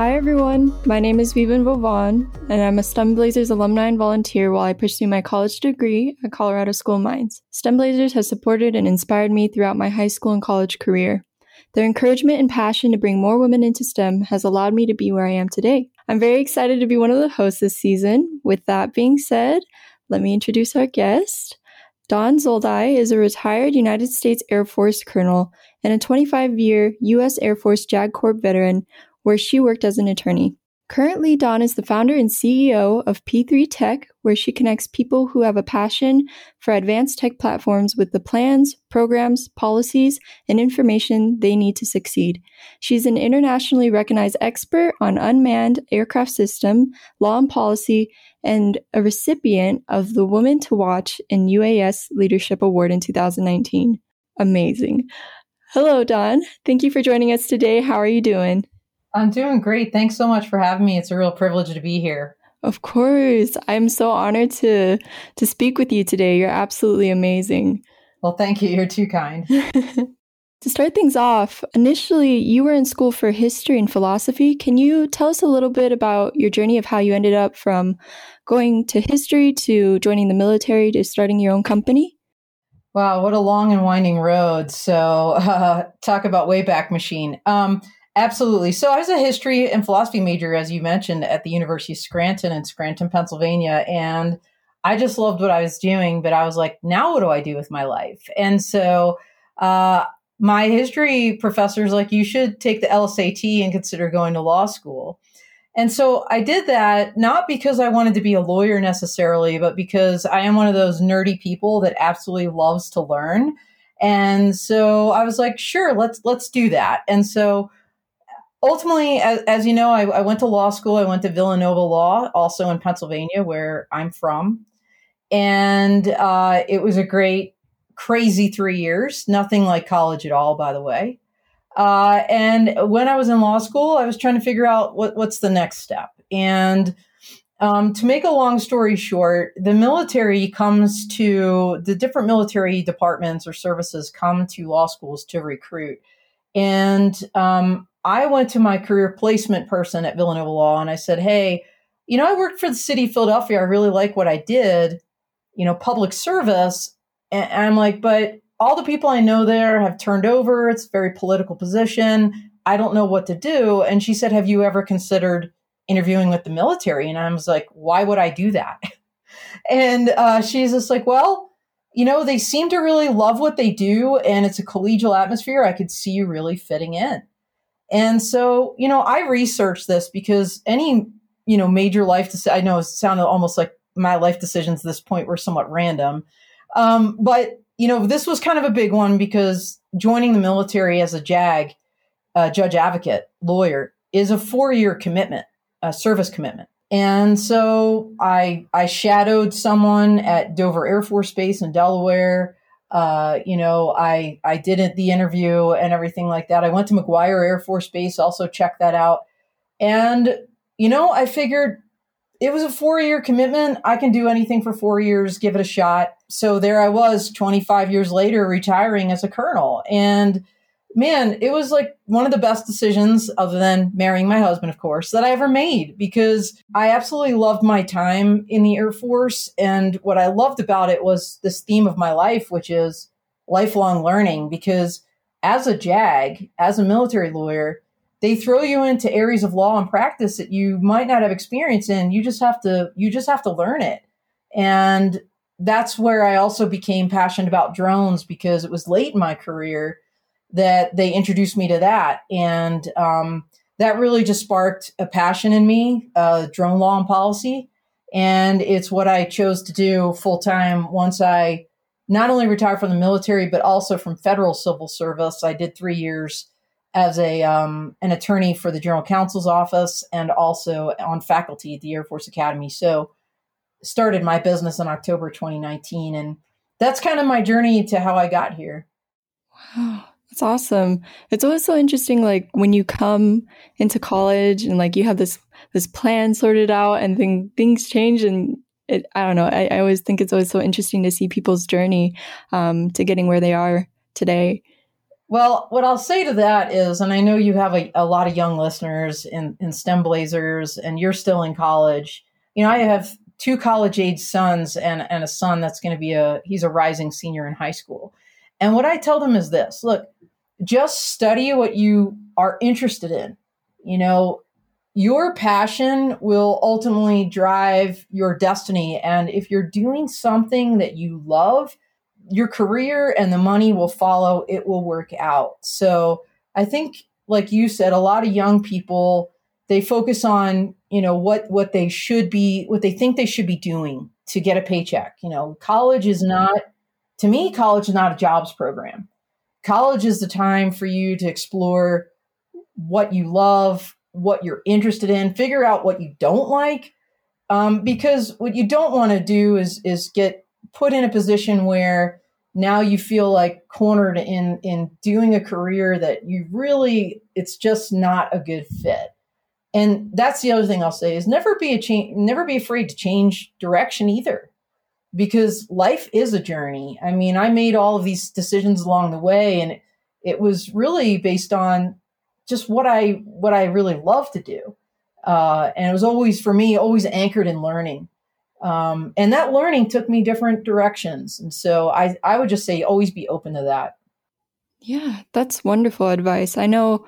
Hi, everyone. My name is Vivian Vauvan, and I'm a STEM Blazers alumni and volunteer while I pursue my college degree at Colorado School of Mines. STEM Blazers has supported and inspired me throughout my high school and college career. Their encouragement and passion to bring more women into STEM has allowed me to be where I am today. I'm very excited to be one of the hosts this season. With that being said, let me introduce our guest. Dawn Zoldi is a retired United States Air Force colonel and a 25 year U.S. Air Force JAG Corps veteran where she worked as an attorney. Currently, Dawn is the founder and CEO of P3 Tech, where she connects people who have a passion for advanced tech platforms with the plans, programs, policies, and information they need to succeed. She's an internationally recognized expert on unmanned aircraft system, law and policy, and a recipient of the Woman to Watch in UAS Leadership Award in 2019. Amazing. Hello, Dawn. Thank you for joining us today. How are you doing? I'm doing great. Thanks so much for having me. It's a real privilege to be here. Of course. I'm so honored to to speak with you today. You're absolutely amazing. Well, thank you. You're too kind. to start things off, initially you were in school for history and philosophy. Can you tell us a little bit about your journey of how you ended up from going to history to joining the military to starting your own company? Wow, what a long and winding road. So, uh, talk about Wayback Machine. Um, Absolutely. So I was a history and philosophy major, as you mentioned, at the University of Scranton in Scranton, Pennsylvania. And I just loved what I was doing, but I was like, now what do I do with my life? And so uh, my history professor's like, you should take the LSAT and consider going to law school. And so I did that not because I wanted to be a lawyer necessarily, but because I am one of those nerdy people that absolutely loves to learn. And so I was like, sure, let's let's do that. And so ultimately, as, as you know, I, I, went to law school. I went to Villanova Law, also in Pennsylvania, where I'm from. And uh, it was a great, crazy three years. Nothing like college at all, by the way. Uh, and when I was in law school, I was trying to figure out what, what's the next step. And um, to make a long story short, the military comes to the different military departments or services come to law schools to recruit. And um, I went to my career placement person at Villanova Law and I said, Hey, you know, I worked for the city of Philadelphia. I really like what I did, you know, public service. And I'm like, but all the people I know there have turned over. It's a very political position. I don't know what to do. And she said, Have you ever considered interviewing with the military? And I was like, Why would I do that? and uh, she's just like, Well, you know, they seem to really love what they do, and it's a collegial atmosphere. I could see you really fitting in. And so, you know, I researched this because any, you know, major life, deci- I know it sounded almost like my life decisions at this point were somewhat random. Um, but, you know, this was kind of a big one because joining the military as a JAG, uh, judge advocate, lawyer, is a four year commitment, a service commitment. And so I, I shadowed someone at Dover Air Force Base in Delaware uh, you know, I I did it, the interview and everything like that. I went to McGuire Air Force Base, also checked that out, and you know, I figured it was a four year commitment. I can do anything for four years, give it a shot. So there I was, 25 years later, retiring as a colonel, and man, it was like one of the best decisions, other than marrying my husband, of course, that I ever made because I absolutely loved my time in the Air Force. And what I loved about it was this theme of my life, which is lifelong learning. Because as a JAG, as a military lawyer, they throw you into areas of law and practice that you might not have experience in. You just have to, you just have to learn it. And that's where I also became passionate about drones because it was late in my career that they introduced me to that. And um, that really just sparked a passion in me, uh, drone law and policy. And it's what I chose to do full time once I not only retired from the military, but also from federal civil service. I did three years as a um, an attorney for the General Counsel's office and also on faculty at the Air Force Academy. So started my business in October 2019. And that's kind of my journey to how I got here. Wow. That's awesome. It's always so interesting, like when you come into college and like you have this this plan sorted out, and then things change, and it, I don't know. I, I, always think it's always so interesting to see people's journey um, to getting where they are today. Well, what I'll say to that is, and I know you have a, a lot of young listeners in, in STEM Blazers, and you're still in college. You know, I have two college age sons and, and a son that's going to be a, he's a rising senior in high school. And what I tell them is this look, just study what you are interested in. You know, your passion will ultimately drive your destiny. And if you're doing something that you love, your career and the money will follow, it will work out. So I think, like you said, a lot of young people, they focus on, you know, what, what they should be, what they think they should be doing to get a paycheck. You know, college is not, to me, college is not a jobs program. College is the time for you to explore what you love, what you're interested in, figure out what you don't like. Um, because what you don't want to do is is get put in a position where now you feel like cornered in in doing a career that you really it's just not a good fit and that's the other thing i'll say is never be a change never be afraid to change direction either because life is a journey i mean i made all of these decisions along the way and it, was really based on just what i what i really love to do uh, and it was always for me always anchored in learning um, and that learning took me different directions. And so I, I would just say always be open to that. Yeah, that's wonderful advice. I know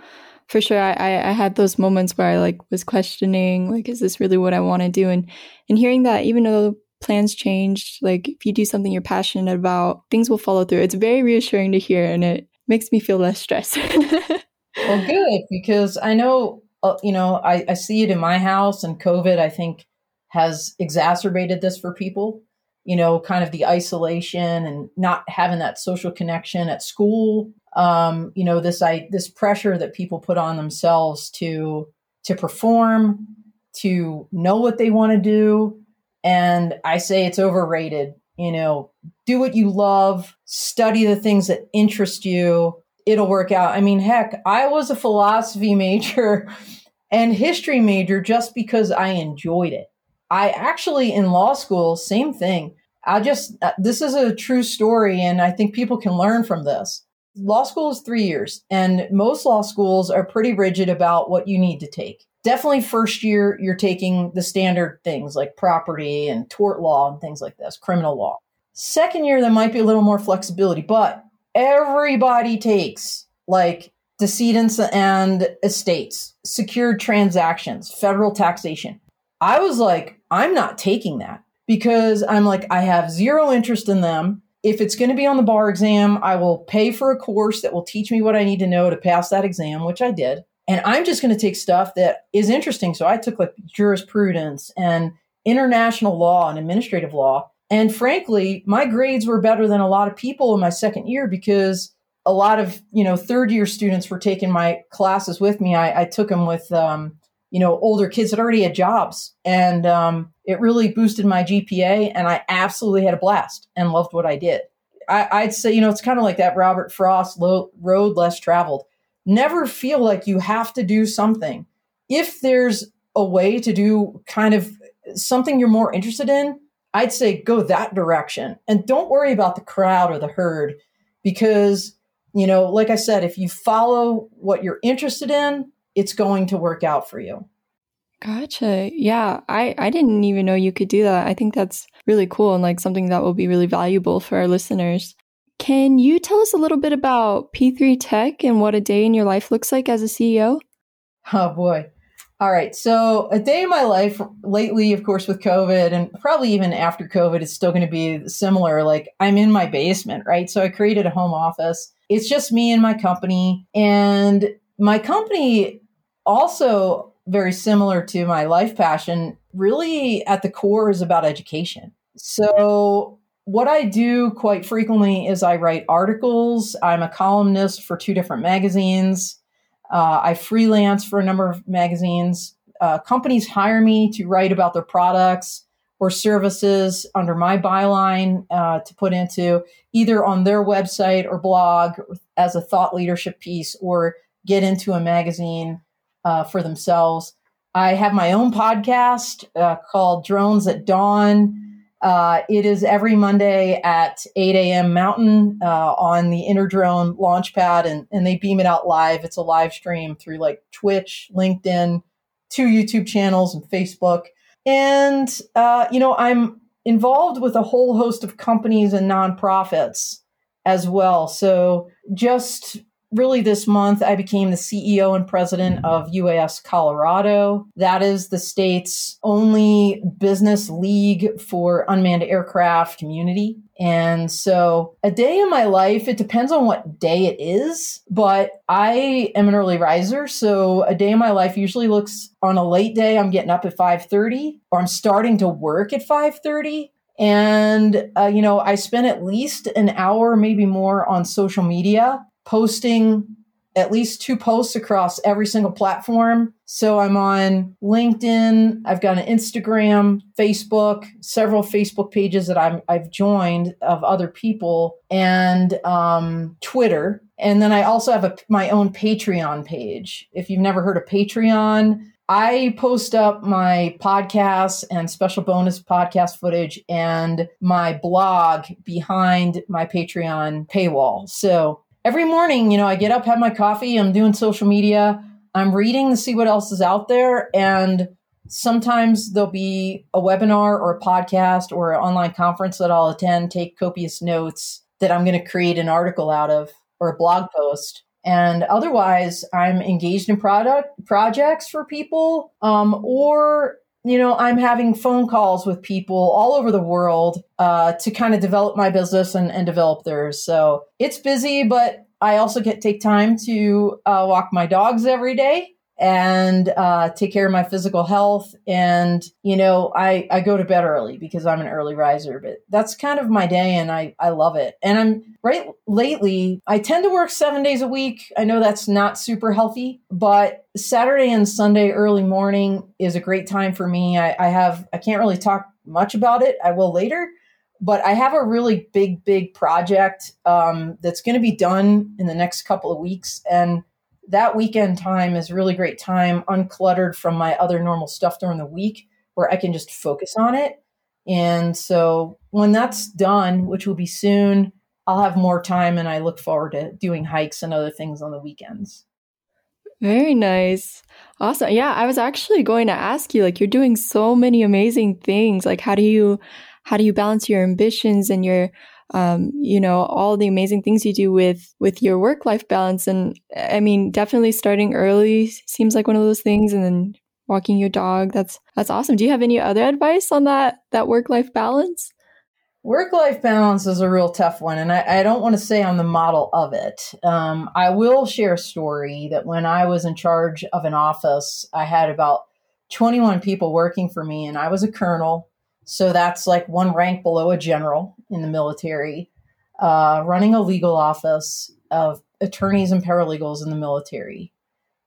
for sure I, I had those moments where I like was questioning, like, is this really what I want to do? And and hearing that even though plans changed, like if you do something you're passionate about, things will follow through. It's very reassuring to hear and it makes me feel less stressed. well, good, because I know, uh, you know, I, I see it in my house and COVID, I think has exacerbated this for people. You know, kind of the isolation and not having that social connection at school. Um, you know, this I this pressure that people put on themselves to to perform, to know what they want to do, and I say it's overrated. You know, do what you love, study the things that interest you. It'll work out. I mean, heck, I was a philosophy major and history major just because I enjoyed it. I actually in law school, same thing. I just, uh, this is a true story, and I think people can learn from this. Law school is three years, and most law schools are pretty rigid about what you need to take. Definitely, first year, you're taking the standard things like property and tort law and things like this, criminal law. Second year, there might be a little more flexibility, but everybody takes like decedents and estates, secured transactions, federal taxation. I was like, I'm not taking that because I'm like, I have zero interest in them. If it's going to be on the bar exam, I will pay for a course that will teach me what I need to know to pass that exam, which I did. And I'm just going to take stuff that is interesting. So I took like jurisprudence and international law and administrative law. And frankly, my grades were better than a lot of people in my second year because a lot of, you know, third year students were taking my classes with me. I, I took them with um, you know, older kids that already had jobs. And um, it really boosted my GPA. And I absolutely had a blast and loved what I did. I, would say, you know, it's kind of like that Robert Frost road less traveled. Never feel like you have to do something. If there's a way to do kind of something you're more interested in, I'd say go that direction and don't worry about the crowd or the herd because, you know, like I said, if you follow what you're interested in, it's going to work out for you. Gotcha. Yeah, I, I didn't even know you could do that. I think that's really cool and like something that will be really valuable for our listeners. Can you tell us a little bit about P3 Tech and what a day in your life looks like as a CEO? Oh boy. All right. So, a day in my life lately, of course, with COVID and probably even after COVID, it's still going to be similar. Like, I'm in my basement, right? So, I created a home office. It's just me and my company. And my company also very similar to my life passion, really at the core is about education. So, what I do quite frequently is I write articles. I'm a columnist for two different magazines. Uh, I freelance for a number of magazines. Uh, companies hire me to write about their products or services under my byline uh, to put into either on their website or blog as a thought leadership piece or get into a magazine uh, for themselves. I have my own podcast uh, called Drones at Dawn. Uh, it is every Monday at 8 a.m. Mountain uh, on the inner Interdrone launchpad, and, and they beam it out live. It's a live stream through like Twitch, LinkedIn, two YouTube channels, and Facebook. And, uh, you know, I'm involved with a whole host of companies and nonprofits as well. So just really this month, I became the CEO and president of UAS Colorado. That is the state's only business league for unmanned aircraft community. And so a day in my life, it depends on what day it is, but I am an early riser. So a day in my life usually looks on a late day, I'm getting up at 530 or I'm starting to work at 530 and uh, you know i spend at least an hour maybe more on social media posting at least two posts across every single platform. So I'm on LinkedIn, I've got an Instagram, Facebook, several Facebook pages that I'm, I've joined of other people, and um, Twitter. And then I also have a, my own Patreon page. If you've never heard of Patreon, I post up my podcasts and special bonus podcast footage and my blog behind my Patreon paywall. So every morning, you know, I get up, have my coffee, I'm doing social media, I'm reading to see what else is out there. And sometimes there'll be a webinar or a podcast or an online conference that I'll attend, take copious notes that I'm going to create an article out of or a blog post. And otherwise, I'm engaged in product projects for people, um, or you know, I'm having phone calls with people all over the world uh, to kind of develop my business and, and develop theirs. So it's busy, but I also get take time to uh, walk my dogs every day and uh, take care of my physical health. And, you know, I, I go to bed early because I'm an early riser, but that's kind of my day and I, I love it. And I'm right lately, I tend to work seven days a week. I know that's not super healthy, but Saturday and Sunday early morning is a great time for me. I, I have, I can't really talk much about it. I will later but I have a really big, big project um, that's going to be done in the next couple of weeks. And that weekend time is really great time, uncluttered from my other normal stuff during the week, where I can just focus on it. And so when that's done, which will be soon, I'll have more time and I look forward to doing hikes and other things on the weekends. Very nice. Awesome. Yeah, I was actually going to ask you like you're doing so many amazing things. Like how do you how do you balance your ambitions and your um, you know, all the amazing things you do with with your work life balance. And I mean, definitely starting early seems like one of those things, and then walking your dog. That's that's awesome. Do you have any other advice on that that work life balance? Work life balance is a real tough one, and I, I don't want to say I'm the model of it. Um, I will share a story that when I was in charge of an office, I had about 21 people working for me, and I was a colonel so that's like one rank below a general in the military, uh, running a legal office of attorneys and paralegals in the military.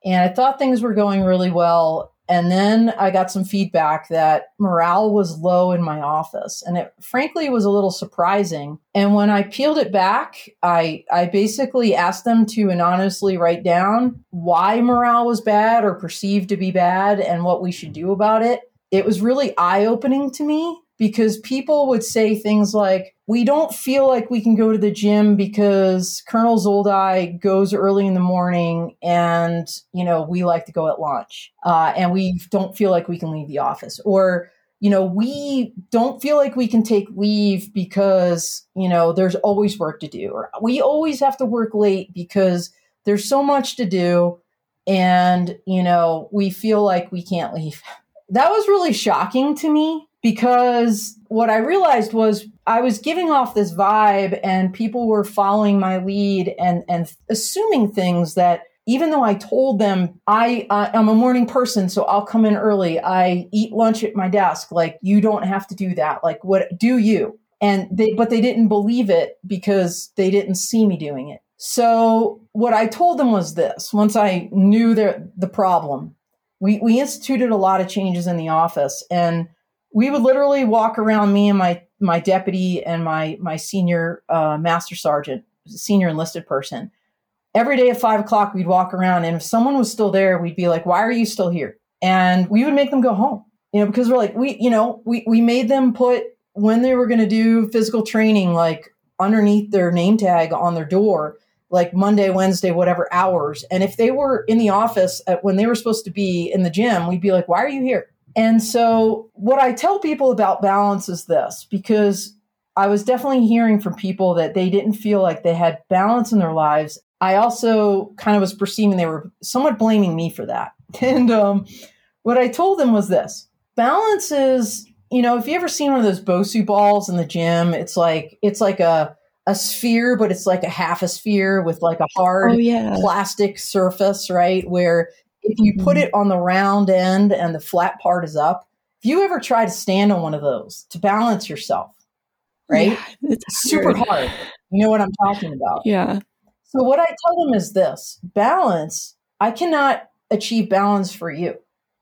And I thought things were going really well. And then I got some feedback that morale was low in my office. And it frankly was a little surprising. And when I peeled it back, I, I basically asked them to anonymously write down why morale was bad or perceived to be bad and what we should do about it it was really eye opening to me because people would say things like, We don't feel like we can go to the gym because Colonel Zoldi goes early in the morning and, you know, we like to go at lunch. Uh, and we don't feel like we can leave the office. Or, you know, we don't feel like we can take leave because, you know, there's always work to do. Or we always have to work late because there's so much to do. And, you know, we feel like we can't leave. that was really shocking to me because what I realized was I was giving off this vibe and people were following my lead and, and assuming things that even though I told them I uh, I'm a morning person, so I'll come in early. I eat lunch at my desk. Like you don't have to do that. Like what do you? And they but they didn't believe it because they didn't see me doing it. So what I told them was this: once I knew the the problem, we we instituted a lot of changes in the office and we would literally walk around me and my my deputy and my my senior uh, master sergeant senior enlisted person. Every day at five o'clock we'd walk around and if someone was still there we'd be like why are you still here? And we would make them go home you know because we're like we you know we, we made them put when they were going to do physical training, like underneath their name tag on their door, like Monday, Wednesday, whatever hours. And if they were in the office at, when they were supposed to be in the gym, we'd be like, why are you here? And so, what I tell people about balance is this because I was definitely hearing from people that they didn't feel like they had balance in their lives. I also kind of was perceiving they were somewhat blaming me for that. And um, what I told them was this balance is, you know, if you ever seen one of those Bosu balls in the gym, it's like, it's like a, a sphere, but it's like a half a sphere with like a hard oh, yeah. plastic surface, right? Where if you put mm-hmm. it on the round end and the flat part is up, if you ever try to stand on one of those to balance yourself, right? Yeah, it's super hard. You know what I'm talking about. Yeah. So what I tell them is this balance, I cannot achieve balance for you.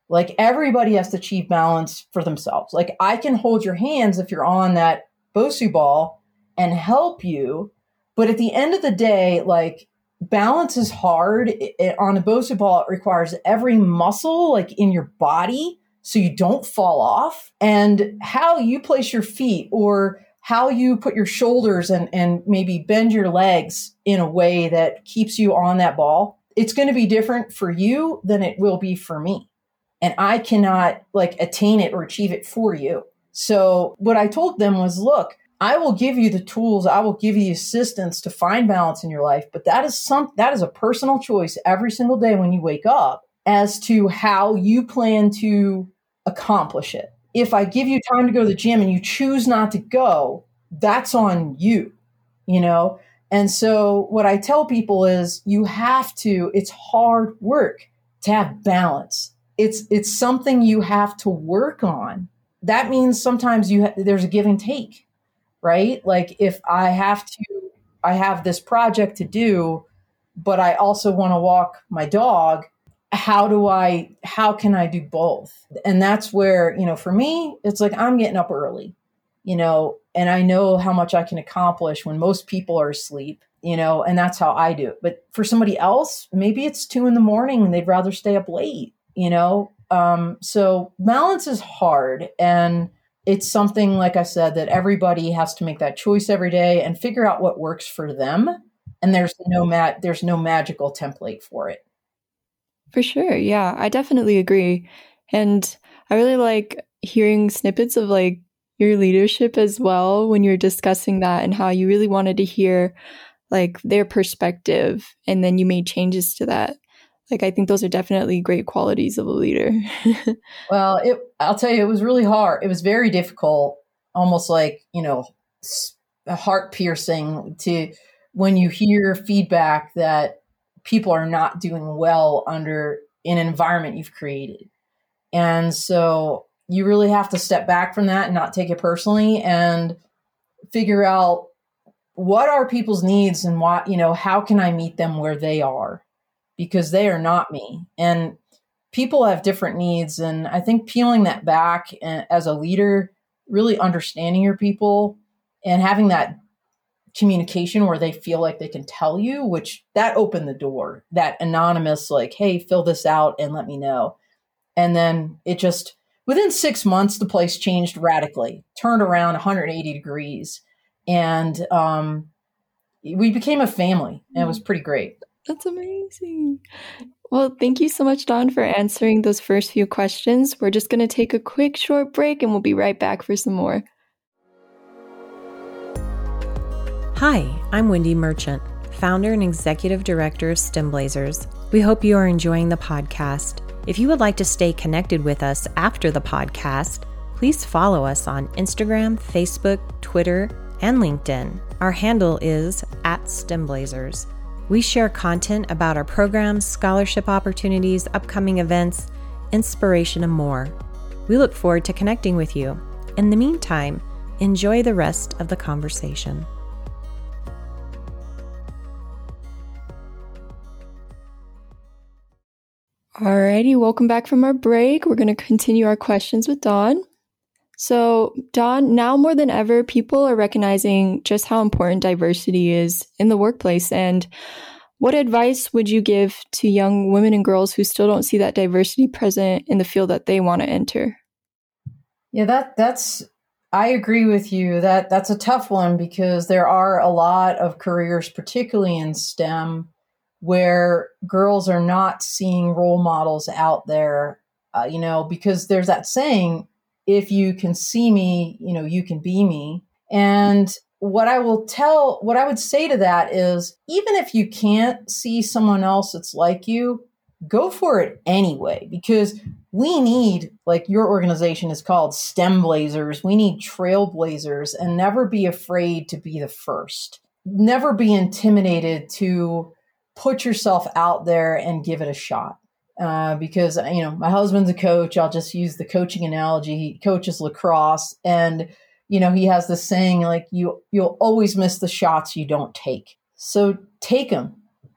Like everybody has to achieve balance for themselves. Like I can hold your hands if you're on that Bosu ball and help you. But at the end of the day, like balance is hard. It, it, on a Bosu ball, it requires every muscle like in your body so you don't fall off. And how you place your feet or how you put your shoulders and, and maybe bend your legs in a way that keeps you on that ball, it's going to be different for you than it will be for me. And I cannot like attain it or achieve it for you. So what I told them was, look, I will give you the tools, I will give you assistance to find balance in your life, but that is some that is a personal choice every single day when you wake up as to how you plan to accomplish it. If I give you time to go to the gym and you choose not to go, that's on you, you know? And so what I tell people is you have to it's hard work to have balance. It's it's something you have to work on. That means sometimes you ha- there's a give and take right? Like if I have to, I have this project to do, but I also want to walk my dog. How do I, how can I do both? And that's where, you know, for me, it's like I'm getting up early, you know, and I know how much I can accomplish when most people are asleep, you know, and that's how I do it. But for somebody else, maybe it's two in the morning and they'd rather stay up late, you know? Um, so balance is hard. And, it's something like i said that everybody has to make that choice every day and figure out what works for them. And there's no mat there's no magical template for it. For sure. Yeah i definitely agree. And i really like hearing snippets of like your leadership as well when you're discussing that and how you really wanted to hear like their perspective and then you made changes to that like I think those are definitely great qualities of a leader. well, it I'll tell you it was really hard. It was very difficult, almost like, you know, heart piercing to when you hear feedback that people are not doing well under an environment you've created. And so you really have to step back from that and not take it personally and figure out what are people's needs and what, you know, how can I meet them where they are? Because they are not me. And people have different needs. And I think peeling that back as a leader, really understanding your people and having that communication where they feel like they can tell you, which that opened the door, that anonymous, like, hey, fill this out and let me know. And then it just, within six months, the place changed radically, turned around 180 degrees. And um, we became a family, and it was mm. pretty great. That's amazing. Well, thank you so much, Dawn, for answering those first few questions. We're just going to take a quick short break and we'll be right back for some more. Hi, I'm Wendy Merchant, founder and executive director of STEM Blazers. We hope you are enjoying the podcast. If you would like to stay connected with us after the podcast, please follow us on Instagram, Facebook, Twitter, and LinkedIn. Our handle is at STEM Blazers. We share content about our programs, scholarship opportunities, upcoming events, inspiration, and more. We look forward to connecting with you. In the meantime, enjoy the rest of the conversation. Alrighty, welcome back from our break. We're going to continue our questions with Dawn. So, Dawn, now more than ever, people are recognizing just how important diversity is in the workplace. And what advice would you give to young women and girls who still don't see that diversity present in the field that they want to enter? Yeah, that that's I agree with you that that's a tough one because there are a lot of careers, particularly in STEM, where girls are not seeing role models out there. Uh, you know, because there's that saying, if you can see me, you know, you can be me. And what I will tell, what I would say to that is even if you can't see someone else that's like you, go for it anyway, because we need, like your organization is called STEM Blazers, we need trailblazers and never be afraid to be the first. Never be intimidated to put yourself out there and give it a shot. Uh, because you know my husband's a coach. I'll just use the coaching analogy. He coaches lacrosse, and you know he has this saying like you you'll always miss the shots you don't take. So take them.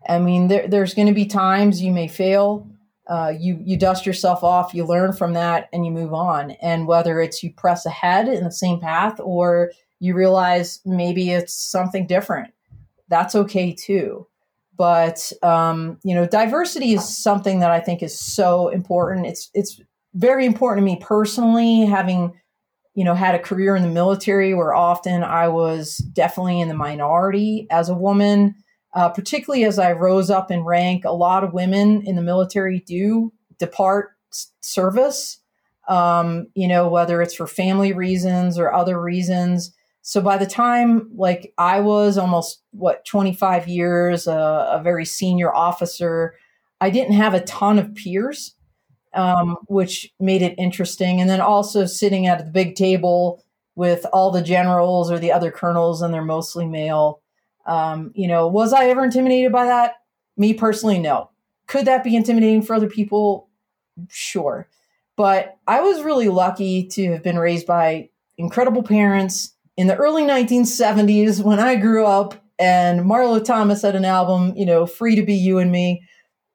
I mean, there, there's going to be times you may fail. Uh, you you dust yourself off, you learn from that, and you move on. And whether it's you press ahead in the same path or you realize maybe it's something different, that's okay too but um, you know diversity is something that i think is so important. It's it's very important to me personally having you know had a career in the military where often i was definitely in the minority as a woman. Uh, particularly as i rose up in rank a lot of women in the military do depart service. Um, you know whether it's for family reasons or other reasons so by the time like I was almost what 25 years, uh, a very senior officer, I didn't have a ton of peers, um, which made it interesting. And then also sitting at the big table with all the generals or the other colonels, and they're mostly male. Um, you know, was I ever intimidated by that? Me personally, no. Could that be intimidating for other people? Sure. But I was really lucky to have been raised by incredible parents in the early 1970s when I grew up and Marlo Thomas had an album, you know, Free to Be You and Me,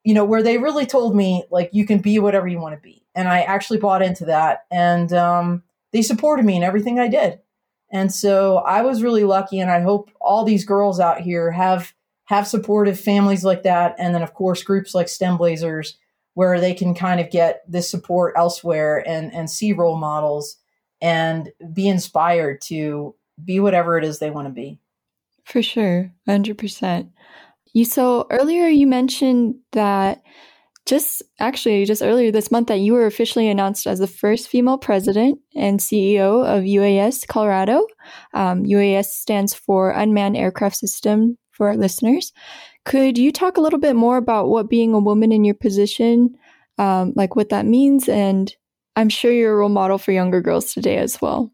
you know, where they really told me, like, you can be whatever you want to be. And I actually bought into that. And um, they supported me in everything I did. And so I was really lucky. And I hope all these girls out here have have supportive families like that. And then, of course, groups like STEM Blazers, where they can kind of get this support elsewhere and, and see role models and be inspired to be whatever it is they want to be. For sure, 100%. You so earlier you mentioned that just actually just earlier this month that you were officially announced as the first female president and CEO of UAS Colorado. Um, UAS stands for Unmanned Aircraft System for our listeners. Could you talk a little bit more about what being a woman in your position, um, like what that means and I'm sure you're a role model for younger girls today as well.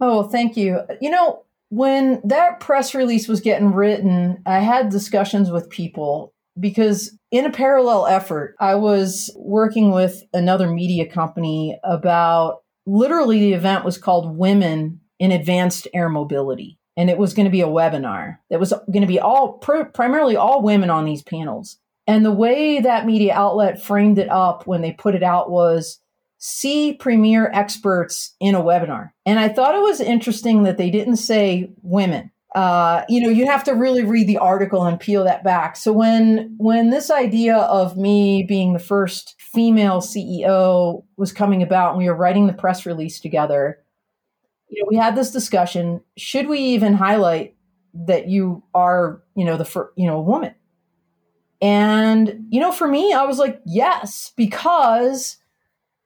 Oh, thank you. You know, when that press release was getting written, I had discussions with people because in a parallel effort, I was working with another media company about literally the event was called Women in Advanced Air Mobility. And it was going to be a webinar that was going to be all pr- primarily all women on these panels. And the way that media outlet framed it up when they put it out was see premier experts in a webinar. And I thought it was interesting that they didn't say women. Uh, you know, you have to really read the article and peel that back. So when when this idea of me being the first female CEO was coming about, and we were writing the press release together, you know, we had this discussion: should we even highlight that you are, you know, the fir- you know, a woman? And you know, for me, I was like, yes, because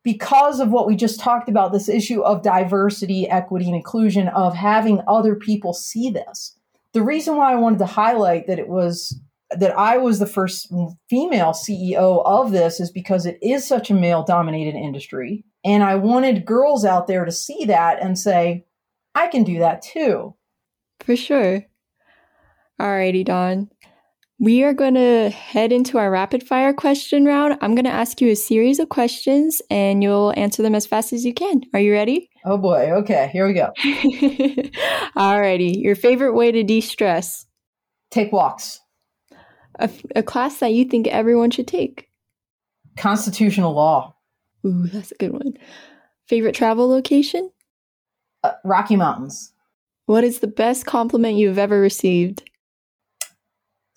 because of what we just talked about this issue of diversity, equity, and inclusion, of having other people see this. The reason why I wanted to highlight that it was that I was the first female CEO of this is because it is such a male dominated industry. And I wanted girls out there to see that and say, I can do that too. For sure. Alrighty, Dawn. We are going to head into our rapid fire question round. I'm going to ask you a series of questions and you'll answer them as fast as you can. Are you ready? Oh boy. Okay, here we go. Alrighty. Your favorite way to de stress? Take walks. A, a, class that you think everyone should take? Constitutional law. Ooh, that's a good one. Favorite travel location? Uh, Rocky Mountains. What is the best compliment you've ever received?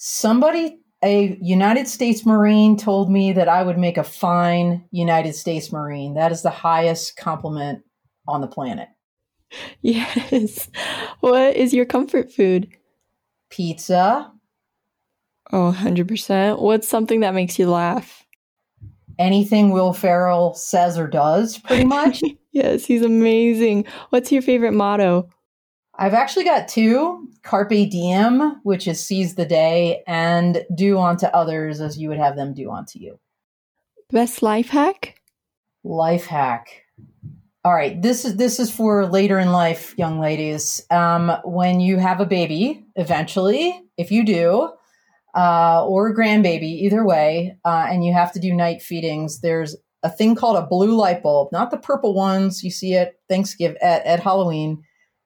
Somebody a United States Marine told me that I would make a fine United States Marine. That is the highest compliment on the planet. Yes. What is your comfort food? Pizza. Oh, 100%. What's something that makes you laugh? Anything Will Ferrell says or does, pretty much. yes, he's amazing. What's your favorite motto? I've actually got two Carpe Diem, which is seize the day, and do unto others as you would have them do unto you. Best life hack? Life hack. All right, this is this is for later in life, young ladies. Um, when you have a baby, eventually, if you do, uh, or a grandbaby, either way, uh, and you have to do night feedings, there's a thing called a blue light bulb, not the purple ones you see at Thanksgiving at, at Halloween,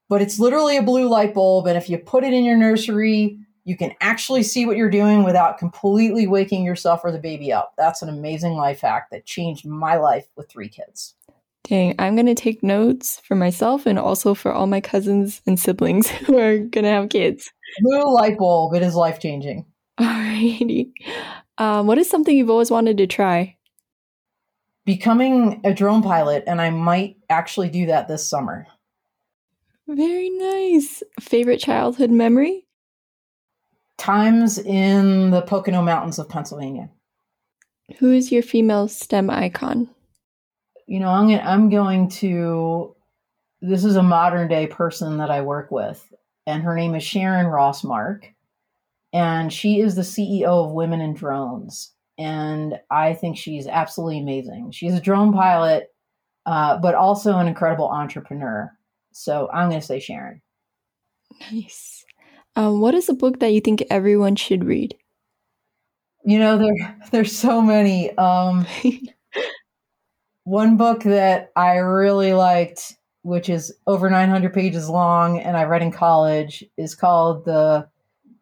but it's literally a blue light bulb. And if you put it in your nursery, you can actually see what you're doing without completely waking yourself or the baby up. That's an amazing life hack that changed my life with three kids. Dang, I'm going to take notes for myself and also for all my cousins and siblings who are going to have kids. Blue light bulb, it is life changing. Alrighty. Um, what is something you've always wanted to try? Becoming a drone pilot, and I might actually do that this summer. Very nice. Favorite childhood memory? Times in the Pocono Mountains of Pennsylvania. Who is your female STEM icon? You know, I'm, I'm going to. This is a modern day person that I work with, and her name is Sharon Rossmark and she is the CEO of Women in Drones. And I think she's absolutely amazing. She's a drone pilot, uh, but also an incredible entrepreneur. So I'm going to say Sharon. Nice. Um, what is a book that you think everyone should read? You know, there there's so many. Um, one book that I really liked, which is over 900 pages long, and I read in college, is called the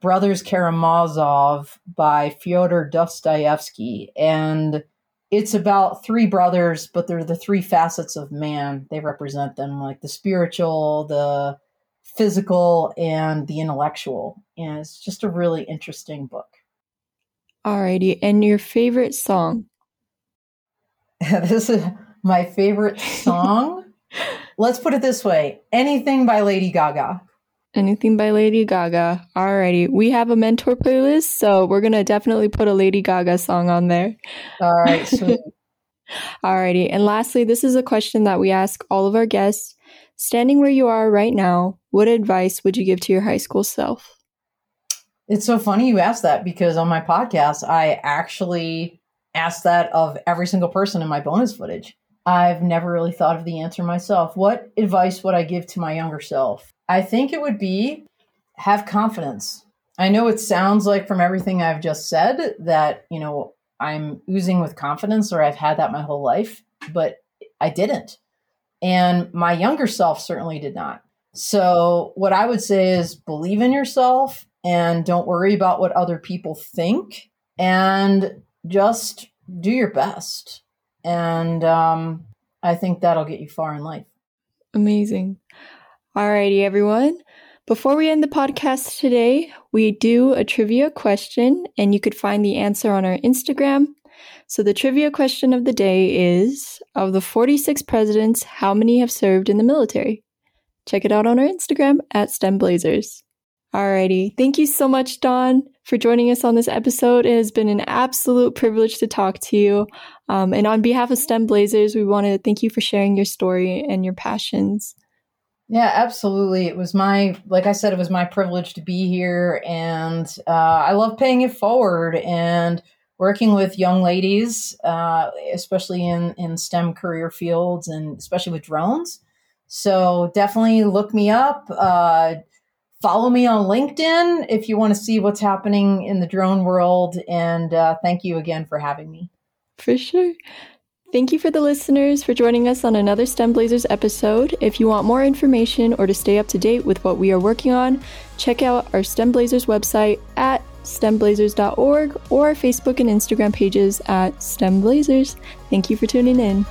Brothers Karamazov by Fyodor Dostoevsky. And it's about three brothers, but they're the three facets of man. They represent them like the spiritual, the physical, and the intellectual. And it's just a really interesting book. Alrighty. And your favorite song? this is my favorite song. Let's put it this way anything by Lady Gaga. Anything by Lady Gaga. Alrighty. We have a mentor playlist, so we're gonna definitely put a Lady Gaga song on there. All right, sweet. Alrighty. And lastly, this is a question that we ask all of our guests. Standing where you are right now, what advice would you give to your high school self? It's so funny you asked that because on my podcast, I actually asked that of every single person in my bonus footage. I've never really thought of the answer myself. What advice would I give to my younger self? I think it would be have confidence. I know it sounds like from everything I've just said that, you know, I'm oozing with confidence or I've had that my whole life, but I didn't. And my younger self certainly did not. So, what I would say is believe in yourself and don't worry about what other people think and just do your best. And um, I think that'll get you far in life. Amazing. Alrighty, everyone. Before we end the podcast today, we do a trivia question, and you could find the answer on our Instagram. So, the trivia question of the day is Of the 46 presidents, how many have served in the military? Check it out on our Instagram at STEM Blazers. Alrighty. Thank you so much, Dawn, for joining us on this episode. It has been an absolute privilege to talk to you. Um, and on behalf of STEM Blazers, we want to thank you for sharing your story and your passions. Yeah, absolutely. It was my, like I said, it was my privilege to be here. And uh, I love paying it forward and working with young ladies, uh, especially in, in STEM career fields and especially with drones. So definitely look me up. Uh, follow me on LinkedIn if you want to see what's happening in the drone world. And uh, thank you again for having me. For sure. Thank you for the listeners for joining us on another STEM Blazers episode. If you want more information or to stay up to date with what we are working on, check out our STEM Blazers website at stemblazers.org or our Facebook and Instagram pages at STEM Blazers. Thank you for tuning in.